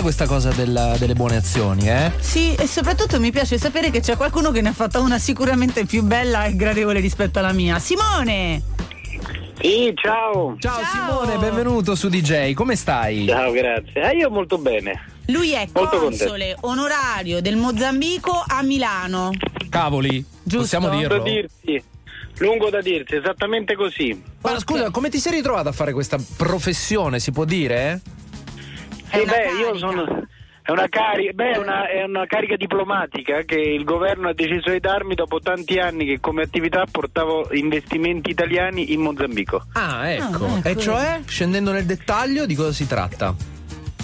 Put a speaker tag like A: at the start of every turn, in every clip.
A: bella questa cosa della- delle buone azioni, eh?
B: Sì, e soprattutto mi piace sapere che c'è qualcuno che ne ha fatta una sicuramente più bella e gradevole rispetto alla mia. Simone!
C: Sì, ciao.
A: Ciao,
B: Ciao.
A: Simone, benvenuto su DJ, come stai?
C: Ciao, grazie. Eh, io molto bene.
B: Lui è
C: Molto
B: console onorario del Mozambico a Milano.
A: Cavoli,
B: Giusto.
A: possiamo
C: Lungo
A: dirlo?
C: da dirti. Lungo da dirti, esattamente così.
A: Ma scusa, come ti sei ritrovato a fare questa professione, si può dire?
B: È
C: Sì,
B: una
C: beh, io
B: carica.
C: sono. È una, cari- beh, è, una, è una carica diplomatica che il governo ha deciso di darmi dopo tanti anni che come attività portavo investimenti italiani in Mozambico.
A: Ah, ecco.
B: Ah, ecco.
A: E cioè, scendendo nel dettaglio, di cosa si tratta?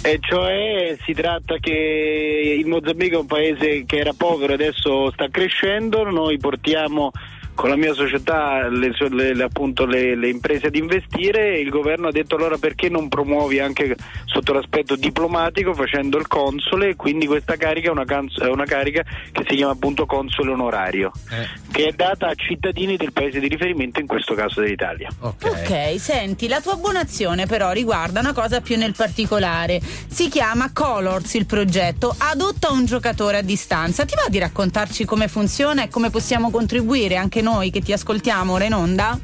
C: E cioè si tratta che il Mozambico è un paese che era povero e adesso sta crescendo, noi portiamo con la mia società le, le- le- appunto le, le imprese ad investire e il governo ha detto allora perché non promuovi anche sotto l'aspetto diplomatico facendo il console e quindi questa carica è una, canz- è una carica che si chiama appunto console onorario
A: Eh,
C: che è data a cittadini del paese di riferimento in questo caso dell'Italia.
A: ok.
B: Ok, senti, la tua buona azione però riguarda una cosa più nel particolare. Si chiama Colors il progetto, adotta un giocatore a distanza. Ti va di raccontarci come funziona e come possiamo contribuire anche noi che ti ascoltiamo ora in onda?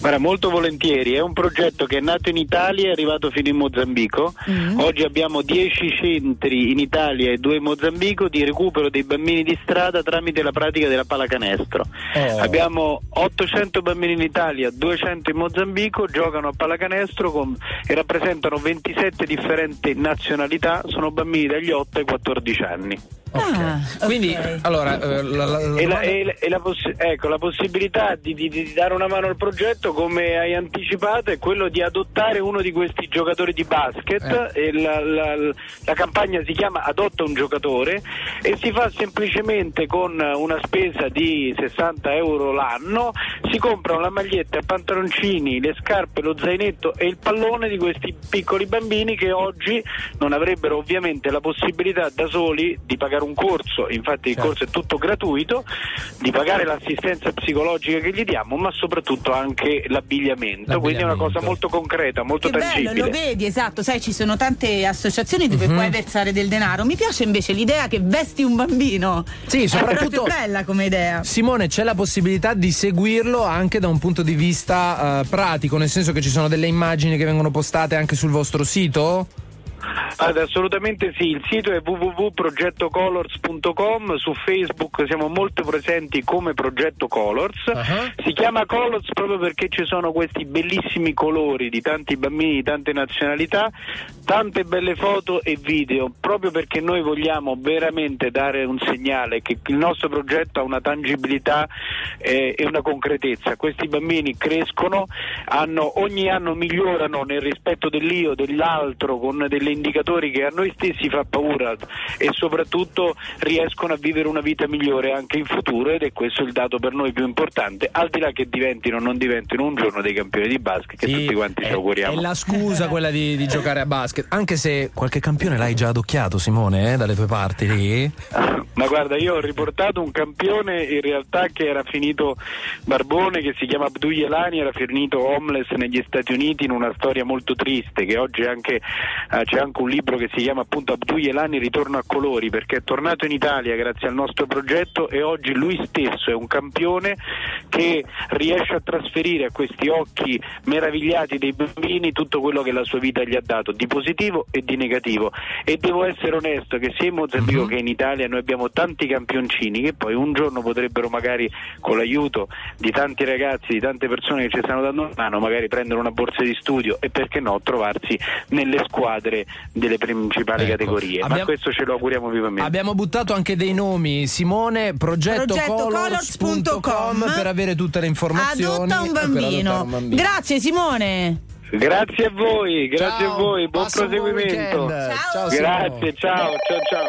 C: Guarda, molto volentieri, è un progetto che è nato in Italia e è arrivato fino in Mozambico.
B: Mm.
C: Oggi abbiamo 10 centri in Italia e 2 in Mozambico di recupero dei bambini di strada tramite la pratica della pallacanestro.
A: Oh.
C: Abbiamo 800 bambini in Italia, 200 in Mozambico, giocano a pallacanestro con- e rappresentano 27 differenti nazionalità, sono bambini dagli 8 ai 14 anni.
A: Ok.
B: Ah,
A: Quindi,
B: ok.
A: allora, eh, la, la- la
C: E, la, e la- e la possi- ecco, la possibilità di, di- di dare una mano al progetto, come hai anticipato, è quello di adottare uno di questi giocatori di basket. E la, la- la campagna si chiama Adotta un giocatore e si fa semplicemente con una spesa di 60 euro l'anno. Si comprano la maglietta, i pantaloncini, le scarpe, lo zainetto e il pallone di questi piccoli bambini che oggi non avrebbero ovviamente la possibilità da soli di pagare un corso, infatti il
A: Certo.
C: corso è tutto gratuito, di pagare l'assistenza psicologica che gli diamo, ma soprattutto anche l'abbigliamento, quindi è una cosa
A: L'abbigliamento.
C: molto concreta, molto
B: Che
C: tangibile.
B: bello, lo vedi, esatto, sai ci sono tante associazioni dove
A: Mhm.
B: puoi versare del denaro. Mi piace invece l'idea che vesti un bambino.
A: Sì,
B: È
A: soprattutto-
B: proprio bella come idea.
A: Simone, c'è la possibilità di seguirlo anche da un punto di vista eh, pratico, nel senso che ci sono delle immagini che vengono postate anche sul vostro sito?
C: Guarda, assolutamente sì, il sito è www.progettocolors.com, su Facebook siamo molto presenti come Progetto Colors,
A: Ah.
C: si chiama Colors proprio perché ci sono questi bellissimi colori di tanti bambini di tante nazionalità, tante belle foto e video, proprio perché noi vogliamo veramente dare un segnale che il nostro progetto ha una tangibilità eh, e una concretezza, questi bambini crescono, hanno, ogni anno migliorano nel rispetto dell'io, dell'altro, con degli indicatori che a noi stessi fa paura e soprattutto riescono a vivere una vita migliore anche in futuro ed è questo il dato per noi più importante, al di là che diventino o non diventino un giorno dei campioni di basket che
A: Sì,
C: tutti quanti ci auguriamo.
A: È la scusa quella di, di giocare a basket. Anche se qualche campione l'hai già adocchiato, Simone, eh, dalle tue parti lì.
C: Ma guarda, io ho riportato un campione in realtà che era finito barbone, che si chiama Abdou Yelani, era finito homeless negli Stati Uniti in una storia molto triste, che oggi anche, eh, c'è anche un libro che si chiama appunto Abdou Yelani Ritorno a colori, perché è tornato in Italia grazie al nostro progetto e oggi lui stesso è un campione che riesce a trasferire a questi occhi meravigliati dei bambini tutto quello che la sua vita gli ha dato, di positivo e di negativo. E devo essere onesto che sia in Mozambico
A: Mhm.
C: che in Italia noi abbiamo tanti campioncini che poi un giorno potrebbero magari con l'aiuto di tanti ragazzi, di tante persone che ci stanno dando una mano, magari prendere una borsa di studio e perché no trovarsi nelle squadre delle principali
A: Ecco.
C: categorie. Ma
A: Abbiamo-
C: questo ce lo auguriamo vivamente.
A: Abbiamo buttato anche dei nomi, Simone, progettocolors.com
B: Progettocolors.com.
A: per avere tutte le informazioni.
B: Adotta un
A: e adottare
B: bambino.
A: un bambino.
B: Grazie Simone.
C: Grazie a voi, grazie
A: Ciao,
C: a voi, buon
A: buon
C: proseguimento.
A: weekend.
B: Ciao.
A: Simone.
C: Grazie, ciao, ciao, ciao.